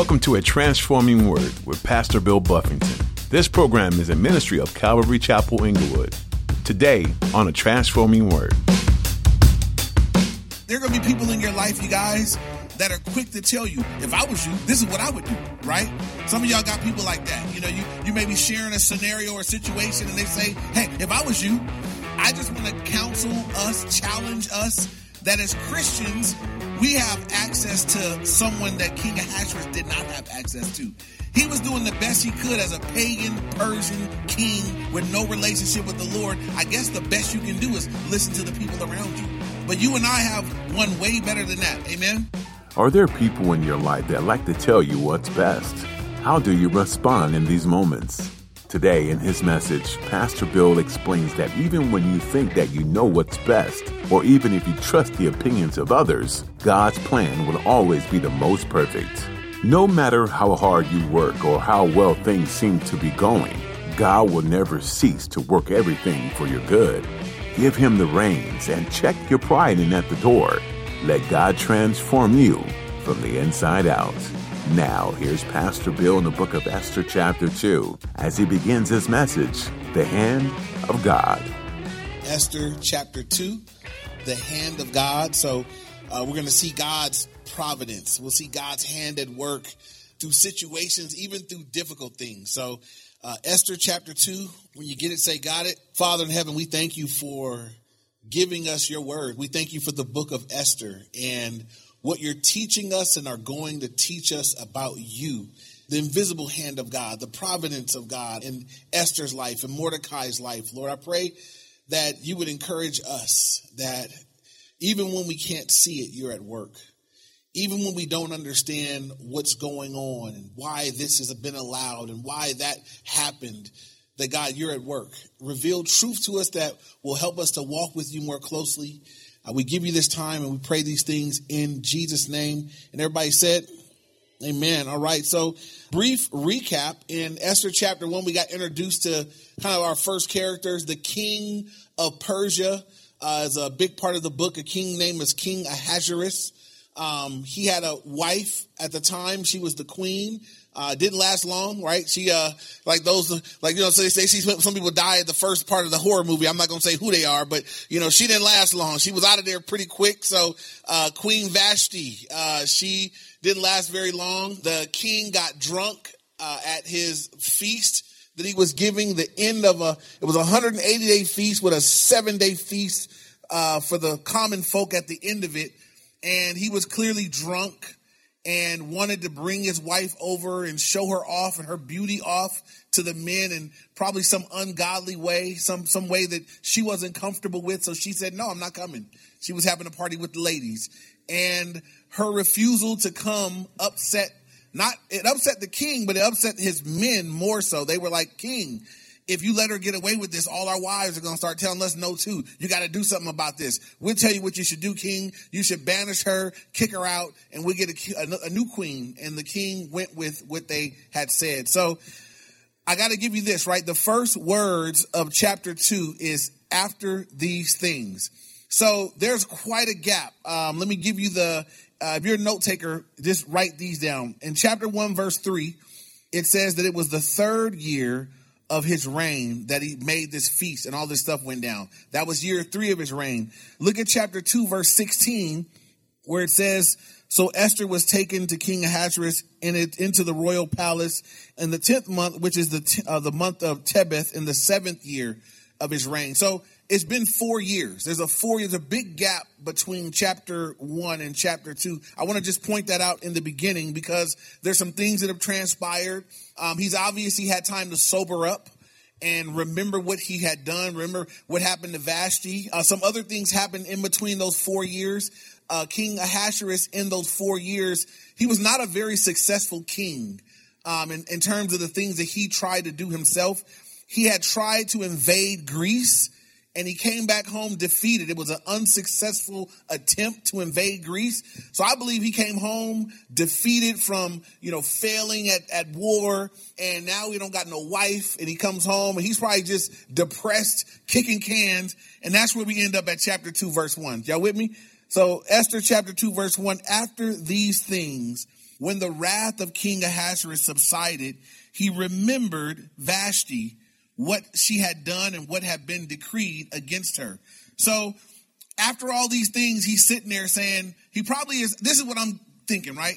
Welcome to A Transforming Word with Pastor Bill Buffington. This program is a ministry of Calvary Chapel Inglewood. Today on A Transforming Word. There are going to be people in your life, you guys, that are quick to tell you, if I was you, this is what I would do, right? Some of y'all got people like that. You know, you, you may be sharing a scenario or situation and they say, hey, if I was you, I just want to counsel us, challenge us that as Christians, we have access to someone that King Ahasuerus did not have access to. He was doing the best he could as a pagan Persian king with no relationship with the Lord. I guess the best you can do is listen to the people around you. But you and I have one way better than that. Amen. Are there people in your life that like to tell you what's best? How do you respond in these moments? Today, in his message, Pastor Bill explains that even when you think that you know what's best, or even if you trust the opinions of others, God's plan will always be the most perfect. No matter how hard you work or how well things seem to be going, God will never cease to work everything for your good. Give Him the reins and check your pride in at the door. Let God transform you from the inside out. Now, here's Pastor Bill in the book of Esther, chapter 2, as he begins his message The Hand of God. Esther, chapter 2, The Hand of God. So, uh, we're going to see God's providence. We'll see God's hand at work through situations, even through difficult things. So, uh, Esther, chapter 2, when you get it, say, Got it. Father in heaven, we thank you for giving us your word. We thank you for the book of Esther and what you're teaching us and are going to teach us about you, the invisible hand of God, the providence of God in Esther's life and Mordecai's life. Lord, I pray that you would encourage us that even when we can't see it, you're at work. Even when we don't understand what's going on and why this has been allowed and why that happened, that God, you're at work. Reveal truth to us that will help us to walk with you more closely uh, we give you this time and we pray these things in Jesus' name. And everybody said, Amen. All right. So, brief recap in Esther chapter one, we got introduced to kind of our first characters. The king of Persia uh, is a big part of the book. A king name is King Ahasuerus. Um, he had a wife at the time. She was the queen. Uh, didn't last long, right? She, uh, like those, like, you know, so they say she, some people die at the first part of the horror movie. I'm not going to say who they are, but, you know, she didn't last long. She was out of there pretty quick. So, uh, Queen Vashti, uh, she didn't last very long. The king got drunk, uh, at his feast that he was giving the end of a, it was a 180 day feast with a seven day feast, uh, for the common folk at the end of it. And he was clearly drunk and wanted to bring his wife over and show her off and her beauty off to the men in probably some ungodly way, some some way that she wasn't comfortable with. So she said, "No, I'm not coming." She was having a party with the ladies, and her refusal to come upset not it upset the king, but it upset his men more so. They were like, "King, if you let her get away with this, all our wives are going to start telling us no too. You got to do something about this. We'll tell you what you should do, king. You should banish her, kick her out, and we get a, a, new queen. And the king went with what they had said. So I got to give you this, right? The first words of chapter two is after these things. So there's quite a gap. Um, let me give you the, uh, if you're a note taker, just write these down. In chapter one, verse three, it says that it was the third year of his reign that he made this feast and all this stuff went down. That was year three of his reign. Look at chapter 2, verse 16, where it says, So Esther was taken to King Ahasuerus in it, into the royal palace in the 10th month, which is the, t- uh, the month of Tebeth in the seventh year of his reign. So it's been four years. There's a four years, a big gap between chapter one and chapter two. I want to just point that out in the beginning because there's some things that have transpired. Um, he's obviously had time to sober up and remember what he had done. Remember what happened to Vashti. Uh, some other things happened in between those four years. Uh, king Ahasuerus in those four years, he was not a very successful king um, in, in terms of the things that he tried to do himself. He had tried to invade Greece and he came back home defeated. It was an unsuccessful attempt to invade Greece. So I believe he came home defeated from, you know, failing at, at war. And now he don't got no wife and he comes home and he's probably just depressed, kicking cans. And that's where we end up at chapter two, verse one. Y'all with me? So Esther chapter two, verse one, after these things, when the wrath of King Ahasuerus subsided, he remembered Vashti, what she had done and what had been decreed against her. So after all these things, he's sitting there saying, he probably is, this is what I'm thinking, right?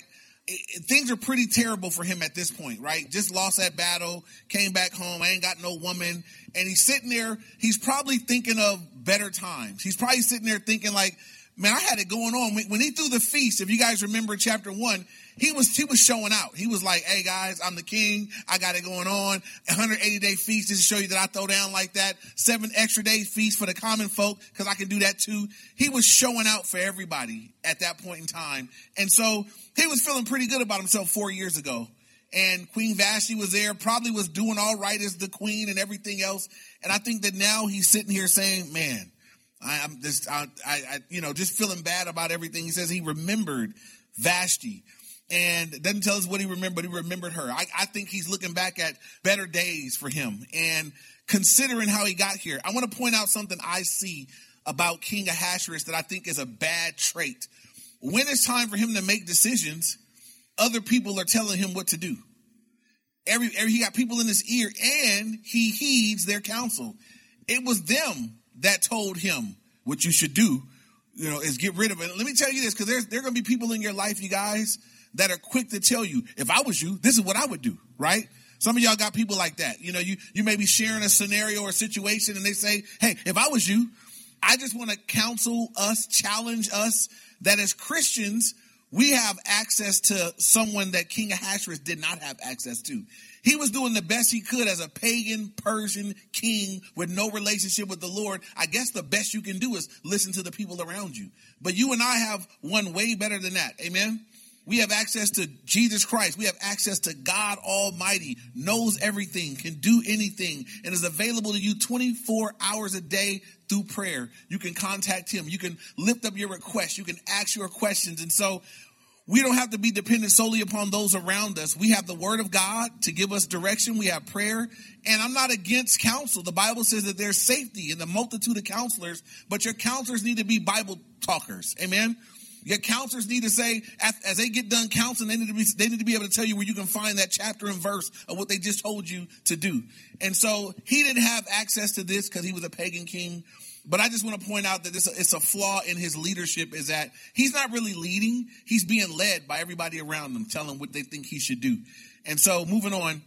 It, things are pretty terrible for him at this point, right? Just lost that battle, came back home, I ain't got no woman. And he's sitting there, he's probably thinking of better times. He's probably sitting there thinking like, man, I had it going on. When he threw the feast, if you guys remember chapter one, he was he was showing out. He was like, "Hey guys, I'm the king. I got it going on. 180 day feast just to show you that I throw down like that. Seven extra day feast for the common folk because I can do that too." He was showing out for everybody at that point in time, and so he was feeling pretty good about himself four years ago. And Queen Vashti was there, probably was doing all right as the queen and everything else. And I think that now he's sitting here saying, "Man." I, am just, I, I, you know, just feeling bad about everything. He says he remembered Vashti and doesn't tell us what he remembered, but he remembered her. I, I, think he's looking back at better days for him and considering how he got here. I want to point out something I see about King Ahasuerus that I think is a bad trait. When it's time for him to make decisions, other people are telling him what to do. Every, every he got people in his ear and he heeds their counsel. It was them that told him what you should do, you know, is get rid of it. Let me tell you this, because there's there are gonna be people in your life, you guys, that are quick to tell you, if I was you, this is what I would do, right? Some of y'all got people like that. You know, you, you may be sharing a scenario or a situation and they say, Hey, if I was you, I just want to counsel us, challenge us that as Christians, we have access to someone that King Ahasuerus did not have access to. He was doing the best he could as a pagan Persian king with no relationship with the Lord. I guess the best you can do is listen to the people around you. But you and I have one way better than that. Amen. We have access to Jesus Christ. We have access to God Almighty, knows everything, can do anything, and is available to you 24 hours a day through prayer. You can contact Him. You can lift up your requests. You can ask your questions. And so we don't have to be dependent solely upon those around us. We have the Word of God to give us direction. We have prayer. And I'm not against counsel. The Bible says that there's safety in the multitude of counselors, but your counselors need to be Bible talkers. Amen. Your counselors need to say, as they get done counseling, they need to be, they need to be able to tell you where you can find that chapter and verse of what they just told you to do. And so he didn't have access to this because he was a pagan king. But I just want to point out that this, it's a flaw in his leadership is that he's not really leading. He's being led by everybody around him, telling what they think he should do. And so moving on,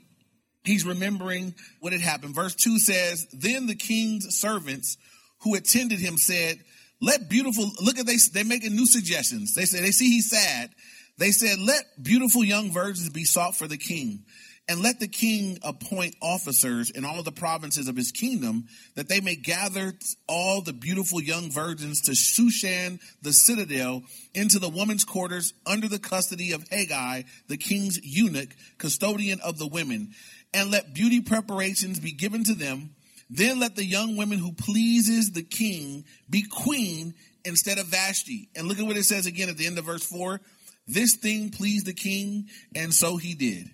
he's remembering what had happened. Verse two says, then the king's servants who attended him said, let beautiful, look at they, they're making new suggestions. They say, they see he's sad. They said, let beautiful young virgins be sought for the king and let the king appoint officers in all of the provinces of his kingdom that they may gather all the beautiful young virgins to Shushan the citadel into the women's quarters under the custody of Hegai, the king's eunuch, custodian of the women, and let beauty preparations be given to them then let the young women who pleases the king be queen instead of Vashti. And look at what it says again at the end of verse 4. This thing pleased the king, and so he did.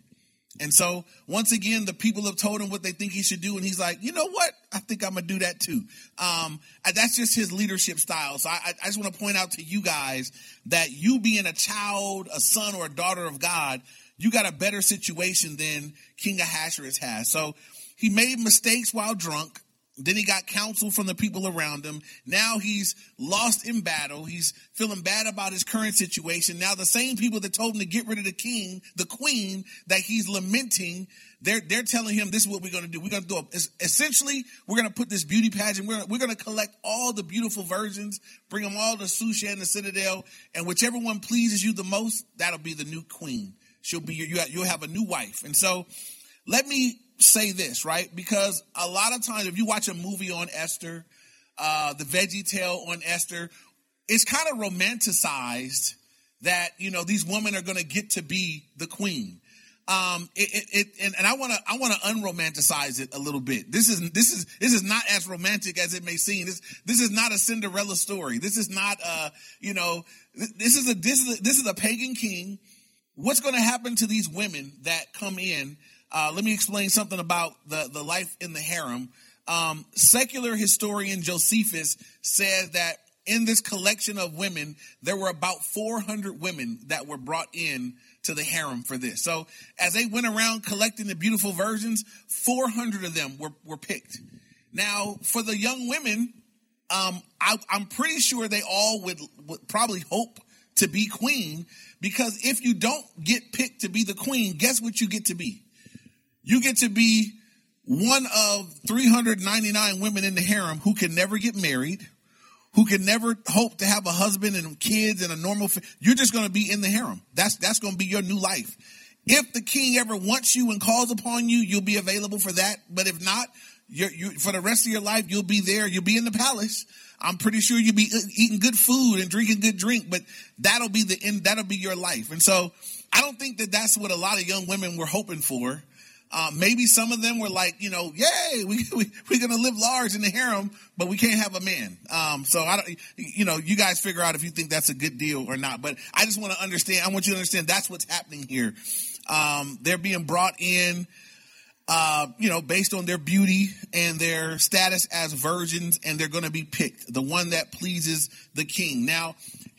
And so, once again, the people have told him what they think he should do, and he's like, you know what? I think I'm gonna do that too. Um, that's just his leadership style. So, I, I just want to point out to you guys that you being a child, a son, or a daughter of God, you got a better situation than King Ahasuerus has. So, he made mistakes while drunk. Then he got counsel from the people around him. Now he's lost in battle. He's feeling bad about his current situation. Now the same people that told him to get rid of the king, the queen that he's lamenting, they're, they're telling him this is what we're going to do. We're going to do a, essentially, we're going to put this beauty pageant. We're, we're going to collect all the beautiful virgins, bring them all to Shushan the Citadel, and whichever one pleases you the most, that'll be the new queen. She'll be your, you'll have a new wife. And so let me say this, right? Because a lot of times, if you watch a movie on Esther, uh, the Veggie Tale on Esther, it's kind of romanticized that you know these women are going to get to be the queen. Um, it, it, it and, and, I want to I want to unromanticize it a little bit. This is this is this is not as romantic as it may seem. This this is not a Cinderella story. This is not uh you know this is a this is a, this is a pagan king. What's going to happen to these women that come in uh, let me explain something about the, the life in the harem. Um, secular historian Josephus said that in this collection of women, there were about 400 women that were brought in to the harem for this. So as they went around collecting the beautiful virgins, 400 of them were, were picked. Now, for the young women, um, I, am pretty sure they all would, would probably hope to be queen because if you don't get picked to be the queen, guess what you get to be? You get to be one of 399 women in the harem who can never get married, who can never hope to have a husband and kids and a normal. Fa- You're just going to be in the harem. That's that's going to be your new life. If the king ever wants you and calls upon you, you'll be available for that. But if not, you're, you for the rest of your life, you'll be there. You'll be in the palace. I'm pretty sure you'll be eating good food and drinking good drink, but that'll be the end. That'll be your life. And so I don't think that that's what a lot of young women were hoping for. Uh, maybe some of them were like, you know, yay, we, we, we're going to live large in the harem, but we can't have a man. Um, so I don't, you know, you guys figure out if you think that's a good deal or not. But I just want to understand, I want you to understand that's what's happening here. Um, they're being brought in, uh, you know, based on their beauty and their status as virgins, and they're going to be picked, the one that pleases the king. Now,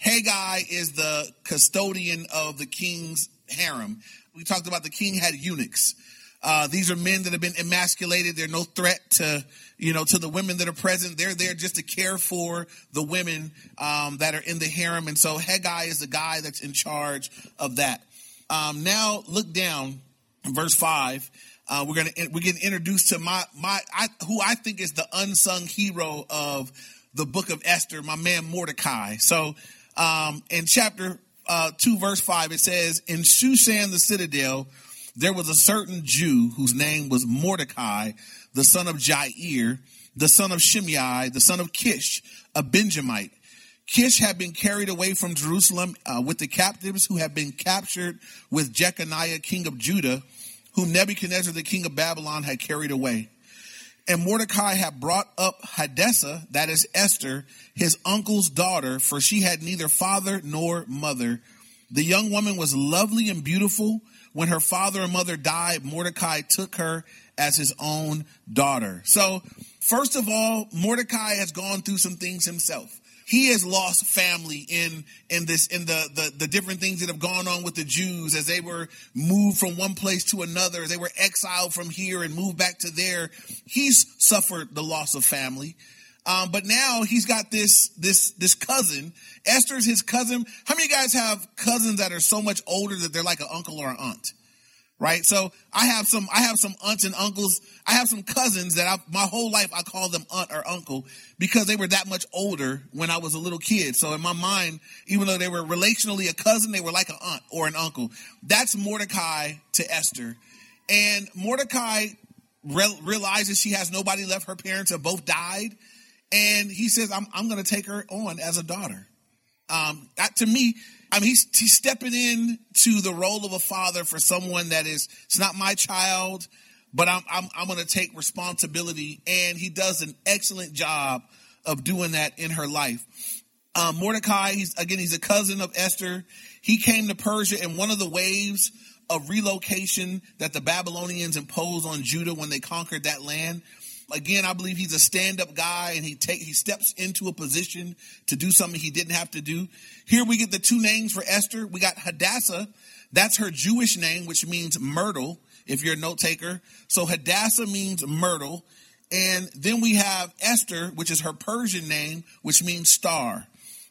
Hegai is the custodian of the king's harem. We talked about the king had eunuchs. Uh, these are men that have been emasculated. They're no threat to, you know, to the women that are present. They're there just to care for the women um, that are in the harem. And so Hegai is the guy that's in charge of that. Um, now look down, verse five. Uh, we're gonna we're getting introduced to my my I, who I think is the unsung hero of the book of Esther, my man Mordecai. So um, in chapter uh, two, verse five, it says, "In Shushan the citadel." There was a certain Jew whose name was Mordecai, the son of Jair, the son of Shimei, the son of Kish, a Benjamite. Kish had been carried away from Jerusalem uh, with the captives who had been captured with Jeconiah, king of Judah, whom Nebuchadnezzar, the king of Babylon, had carried away. And Mordecai had brought up Hadassah, that is Esther, his uncle's daughter, for she had neither father nor mother. The young woman was lovely and beautiful when her father and mother died, Mordecai took her as his own daughter. So, first of all, Mordecai has gone through some things himself. He has lost family in in this in the, the the different things that have gone on with the Jews as they were moved from one place to another, they were exiled from here and moved back to there. He's suffered the loss of family. Um, but now he's got this this this cousin. Esther's his cousin. How many guys have cousins that are so much older that they're like an uncle or an aunt? Right. So I have some I have some aunts and uncles. I have some cousins that I, my whole life I called them aunt or uncle because they were that much older when I was a little kid. So in my mind, even though they were relationally a cousin, they were like an aunt or an uncle. That's Mordecai to Esther. And Mordecai re- realizes she has nobody left. Her parents have both died and he says, I'm, I'm going to take her on as a daughter. Um, that, to me, I mean, he's, he's stepping in to the role of a father for someone that is, it's not my child, but I'm, I'm, I'm going to take responsibility. And he does an excellent job of doing that in her life. Um, Mordecai, he's, again, he's a cousin of Esther. He came to Persia in one of the waves of relocation that the Babylonians imposed on Judah when they conquered that land. Again, I believe he's a stand-up guy and he take he steps into a position to do something he didn't have to do. Here we get the two names for Esther. We got Hadassah. That's her Jewish name, which means myrtle, if you're a note taker. So Hadassah means myrtle. And then we have Esther, which is her Persian name, which means star.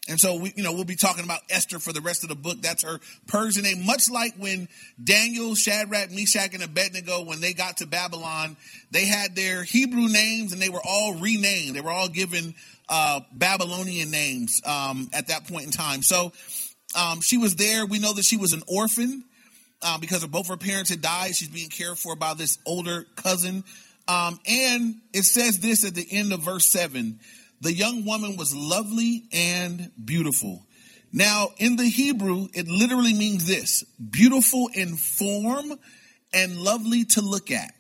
And so we, you know, we'll be talking about Esther for the rest of the book. That's her Persian name. Much like when Daniel, Shadrach, Meshach, and Abednego, when they got to Babylon, they had their Hebrew names and they were all renamed. They were all given uh, Babylonian names um, at that point in time. So um, she was there. We know that she was an orphan uh, because of both her parents had died. She's being cared for by this older cousin. Um, and it says this at the end of verse seven. The young woman was lovely and beautiful. Now, in the Hebrew, it literally means this beautiful in form and lovely to look at.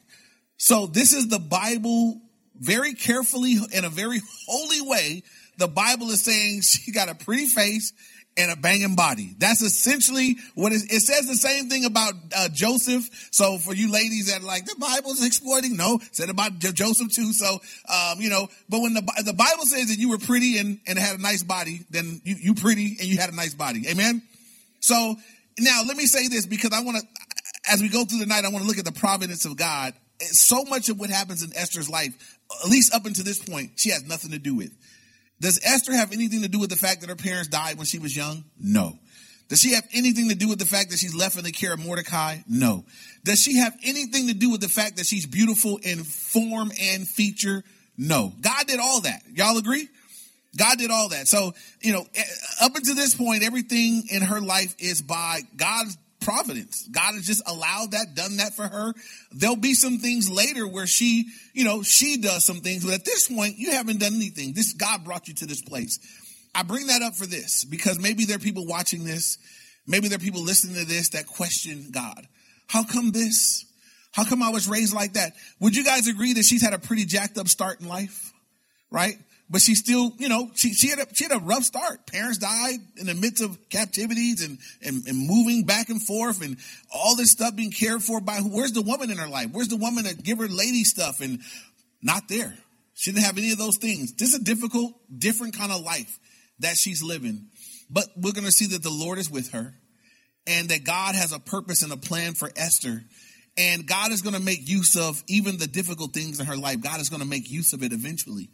So, this is the Bible very carefully in a very holy way. The Bible is saying she got a pretty face and a banging body. That's essentially what it, it says. The same thing about uh, Joseph. So for you ladies that like the Bible's exploiting, no, said about Joseph too. So um, you know, but when the the Bible says that you were pretty and and had a nice body, then you you pretty and you had a nice body. Amen. So now let me say this because I want to, as we go through the night, I want to look at the providence of God. So much of what happens in Esther's life, at least up until this point, she has nothing to do with. Does Esther have anything to do with the fact that her parents died when she was young? No. Does she have anything to do with the fact that she's left in the care of Mordecai? No. Does she have anything to do with the fact that she's beautiful in form and feature? No. God did all that. Y'all agree? God did all that. So, you know, up until this point, everything in her life is by God's providence. God has just allowed that, done that for her. There'll be some things later where she, you know, she does some things, but at this point, you haven't done anything. This God brought you to this place. I bring that up for this because maybe there are people watching this, maybe there are people listening to this that question God. How come this? How come I was raised like that? Would you guys agree that she's had a pretty jacked up start in life? Right? But she still, you know, she, she had a, she had a rough start. Parents died in the midst of captivities and, and, and moving back and forth and all this stuff being cared for by who, where's the woman in her life? Where's the woman that give her lady stuff and not there? She didn't have any of those things. This is a difficult, different kind of life that she's living. But we're going to see that the Lord is with her and that God has a purpose and a plan for Esther. And God is going to make use of even the difficult things in her life. God is going to make use of it eventually.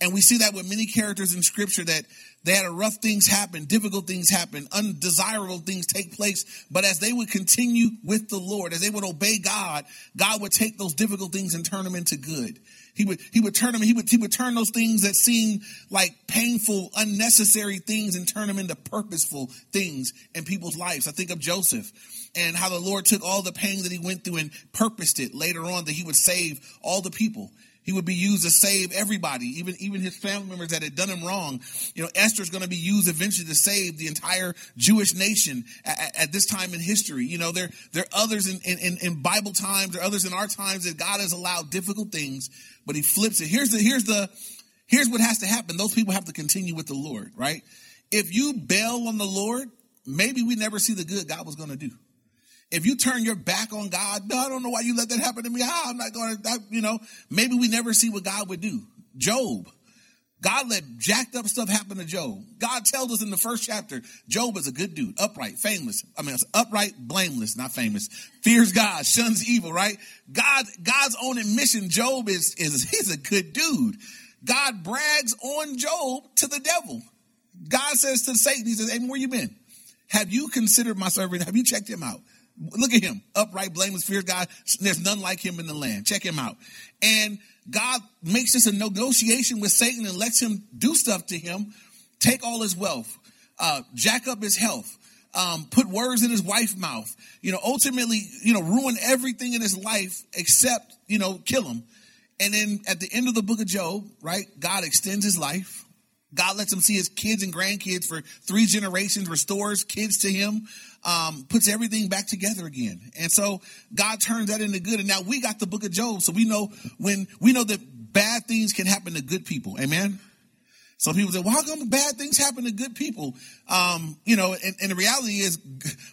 And we see that with many characters in scripture that they had rough things happen, difficult things happen, undesirable things take place. But as they would continue with the Lord, as they would obey God, God would take those difficult things and turn them into good. He would, he would turn them, he would, he would turn those things that seem like painful, unnecessary things and turn them into purposeful things in people's lives. I think of Joseph and how the Lord took all the pain that he went through and purposed it later on that he would save all the people. He would be used to save everybody, even, even his family members that had done him wrong. You know, Esther's going to be used eventually to save the entire Jewish nation at, at this time in history. You know, there, there are others in, in, in Bible times, there are others in our times that God has allowed difficult things, but he flips it. Here's the, here's the, here's what has to happen. Those people have to continue with the Lord, right? If you bail on the Lord, maybe we never see the good God was going to do. If you turn your back on God, no, I don't know why you let that happen to me. Ah, I'm not going to, you know, maybe we never see what God would do. Job. God let jacked up stuff happen to Job. God tells us in the first chapter, Job is a good dude, upright, famous. I mean, upright, blameless, not famous. Fears God, shuns evil, right? God, God's own admission, Job is, is, he's a good dude. God brags on Job to the devil. God says to Satan, he says, hey, where you been? Have you considered my servant? Have you checked him out? Look at him, upright, blameless, fears God. There's none like him in the land. Check him out. And God makes this a negotiation with Satan and lets him do stuff to him, take all his wealth, uh, jack up his health, um, put words in his wife's mouth, you know, ultimately, you know, ruin everything in his life except, you know, kill him. And then at the end of the book of Job, right, God extends his life. God lets him see his kids and grandkids for three generations, restores kids to him, um, puts everything back together again. And so God turns that into good. And now we got the book of Job. So we know when we know that bad things can happen to good people. Amen. Some people say, well, how come bad things happen to good people? Um, you know, and, and the reality is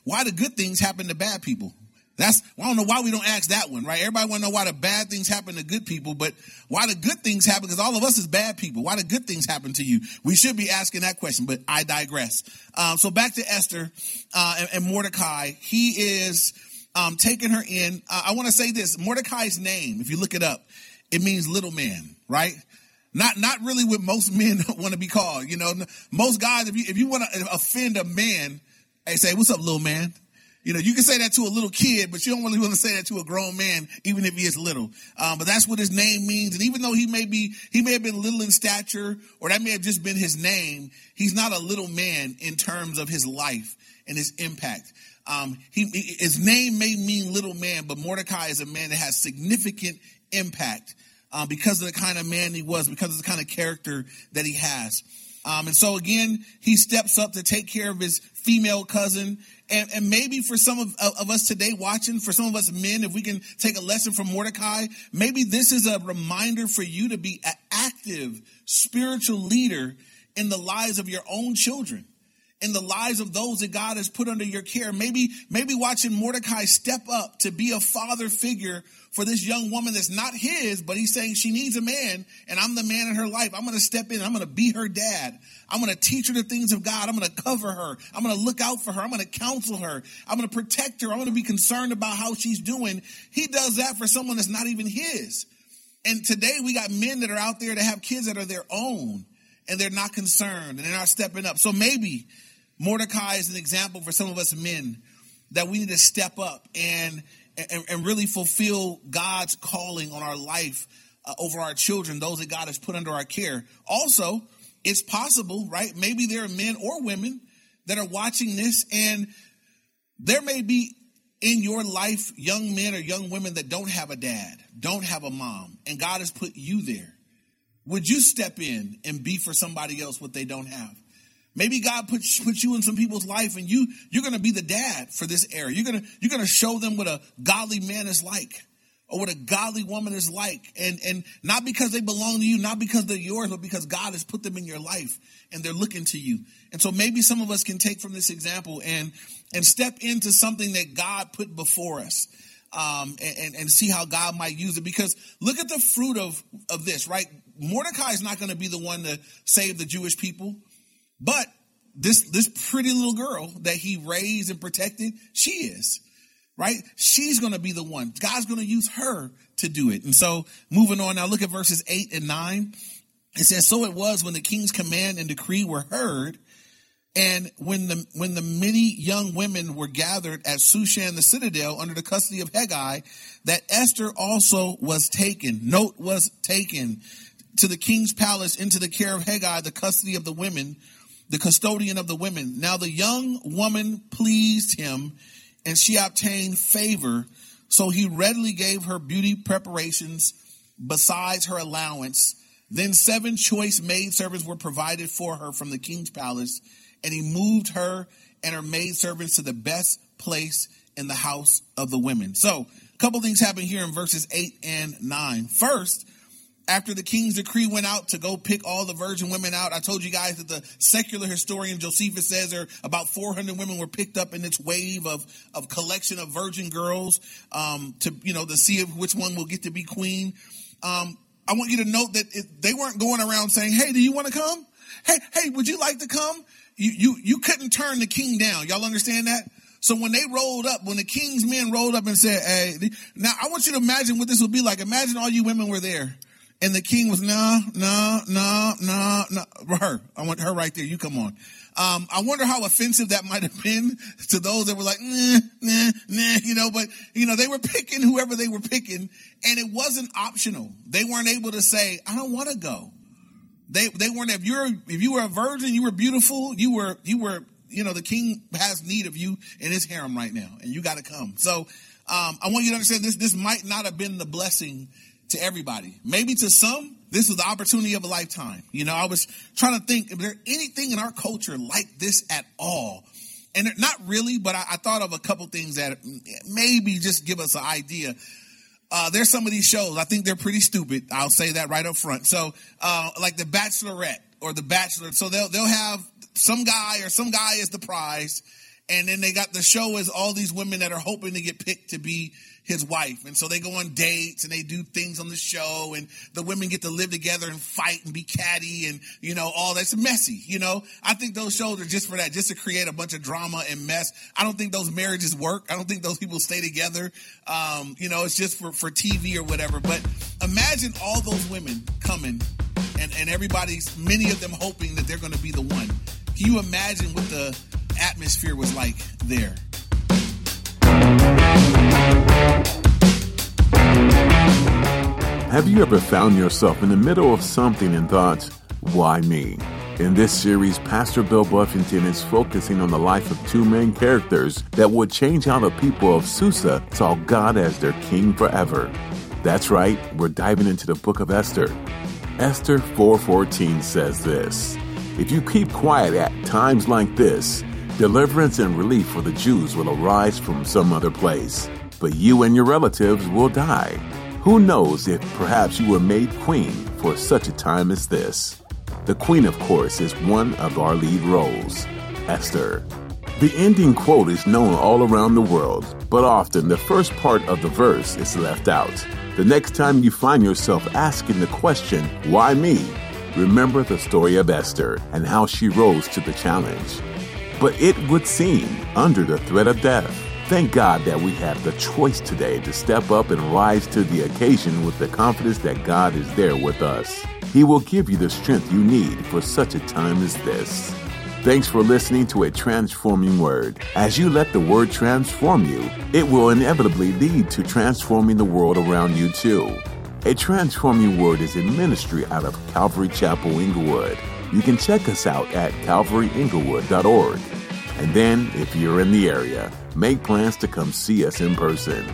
why do good things happen to bad people? That's I don't know why we don't ask that one, right? Everybody want to know why the bad things happen to good people, but why the good things happen? Because all of us is bad people. Why the good things happen to you? We should be asking that question, but I digress. Um, so back to Esther uh, and, and, Mordecai. He is um, taking her in. Uh, I want to say this: Mordecai's name, if you look it up, it means little man, right? Not not really what most men want to be called. You know, most guys, if you if you want to offend a man, they say, "What's up, little man?" You know, you can say that to a little kid, but you don't really want to say that to a grown man, even if he is little. Um, but that's what his name means. And even though he may be, he may have been little in stature, or that may have just been his name, he's not a little man in terms of his life and his impact. Um, he, his name may mean little man, but Mordecai is a man that has significant impact um, because of the kind of man he was, because of the kind of character that he has. Um, and so again, he steps up to take care of his female cousin. And, and maybe for some of, of us today watching, for some of us men, if we can take a lesson from Mordecai, maybe this is a reminder for you to be an active spiritual leader in the lives of your own children in the lives of those that God has put under your care. Maybe, maybe watching Mordecai step up to be a father figure for this young woman that's not his, but he's saying she needs a man and I'm the man in her life. I'm going to step in. I'm going to be her dad. I'm going to teach her the things of God. I'm going to cover her. I'm going to look out for her. I'm going to counsel her. I'm going to protect her. I'm going to be concerned about how she's doing. He does that for someone that's not even his. And today we got men that are out there that have kids that are their own and they're not concerned and they're not stepping up. So maybe Mordecai is an example for some of us men that we need to step up and and, and really fulfill God's calling on our life uh, over our children, those that God has put under our care. Also, it's possible, right? Maybe there are men or women that are watching this and there may be in your life young men or young women that don't have a dad, don't have a mom, and God has put you there. Would you step in and be for somebody else what they don't have? Maybe God put, put you in some people's life and you, you're going to be the dad for this era. You're to, you're to show them what a godly man is like or what a godly woman is like. And, and not because they belong to you, not because they're yours, but because God has put them in your life and they're looking to you. And so maybe some of us can take from this example and, and step into something that God put before us. Um, and, and see how God might use it. Because look at the fruit of, of this, right? Mordecai is not going to be the one to save the Jewish people. But this this pretty little girl that he raised and protected, she is. Right? She's going to be the one. God's going to use her to do it. And so, moving on now, look at verses 8 and 9. It says, So it was when the king's command and decree were heard, and when the when the many young women were gathered at Shushan the citadel under the custody of Hegai, that Esther also was taken. Note was taken to the king's palace into the care of Hegai, the custody of the women, the custodian of the women. Now the young woman pleased him, and she obtained favor. So he readily gave her beauty preparations besides her allowance. Then seven choice maidservants were provided for her from the king's palace, and he moved her and her maidservants to the best place in the house of the women. So, a couple things happen here in verses 8 and 9. First, after the king's decree went out to go pick all the virgin women out, I told you guys that the secular historian Josephus says there about 400 women were picked up in this wave of, of collection of virgin girls um, to, you know, to see which one will get to be queen. Um, I want you to note that it, they weren't going around saying, Hey, do you want to come? Hey, hey, would you like to come? You, you, you couldn't turn the king down. Y'all understand that? So when they rolled up, when the king's men rolled up and said, Hey, now I want you to imagine what this would be like. Imagine all you women were there and the king was, no, no, no, no, no. Her. I want her right there. You come on. Um, I wonder how offensive that might have been to those that were like, nah, nah, nah, you know, but, you know, they were picking whoever they were picking and it wasn't optional. They weren't able to say, I don't want to go. They, they weren't, if you're, if you were a virgin, you were beautiful, you were, you were, you know, the king has need of you in his harem right now and you got to come. So, um, I want you to understand this, this might not have been the blessing to everybody. Maybe to some, this was the opportunity of a lifetime. You know, I was trying to think, is there anything in our culture like this at all? And not really, but I, I thought of a couple things that maybe just give us an idea. Uh, there's some of these shows, I think they're pretty stupid. I'll say that right up front. So, uh, like the Bachelorette or the Bachelor. So they'll, they'll have some guy or some guy is the prize. And then they got the show is all these women that are hoping to get picked to be his wife. And so they go on dates and they do things on the show and the women get to live together and fight and be catty and, you know, all that's messy, you know. I think those shows are just for that, just to create a bunch of drama and mess. I don't think those marriages work. I don't think those people stay together. Um, you know, it's just for, for TV or whatever. But imagine all those women coming and, and everybody's, many of them hoping that they're going to be the one. Can you imagine what the atmosphere was like there? Have you ever found yourself in the middle of something and thought, why me? In this series, Pastor Bill Buffington is focusing on the life of two main characters that would change how the people of Susa saw God as their king forever. That's right, we're diving into the book of Esther. Esther 4:14 says this: If you keep quiet at times like this, deliverance and relief for the Jews will arise from some other place, but you and your relatives will die. Who knows if perhaps you were made queen for such a time as this? The queen, of course, is one of our lead roles. Esther. The ending quote is known all around the world, but often the first part of the verse is left out. The next time you find yourself asking the question, Why me? remember the story of Esther and how she rose to the challenge. But it would seem, under the threat of death, thank God that we have the choice today to step up and rise to the occasion with the confidence that God is there with us. He will give you the strength you need for such a time as this. Thanks for listening to a transforming word. As you let the word transform you, it will inevitably lead to transforming the world around you too. A transforming word is a ministry out of Calvary Chapel Inglewood. You can check us out at calvaryinglewood.org. And then, if you're in the area, make plans to come see us in person.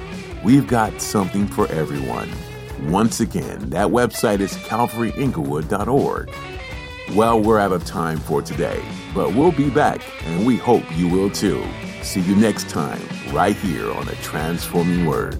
We've got something for everyone. Once again, that website is calvaryinglewood.org. Well, we're out of time for today, but we'll be back, and we hope you will too. See you next time, right here on a Transforming Word.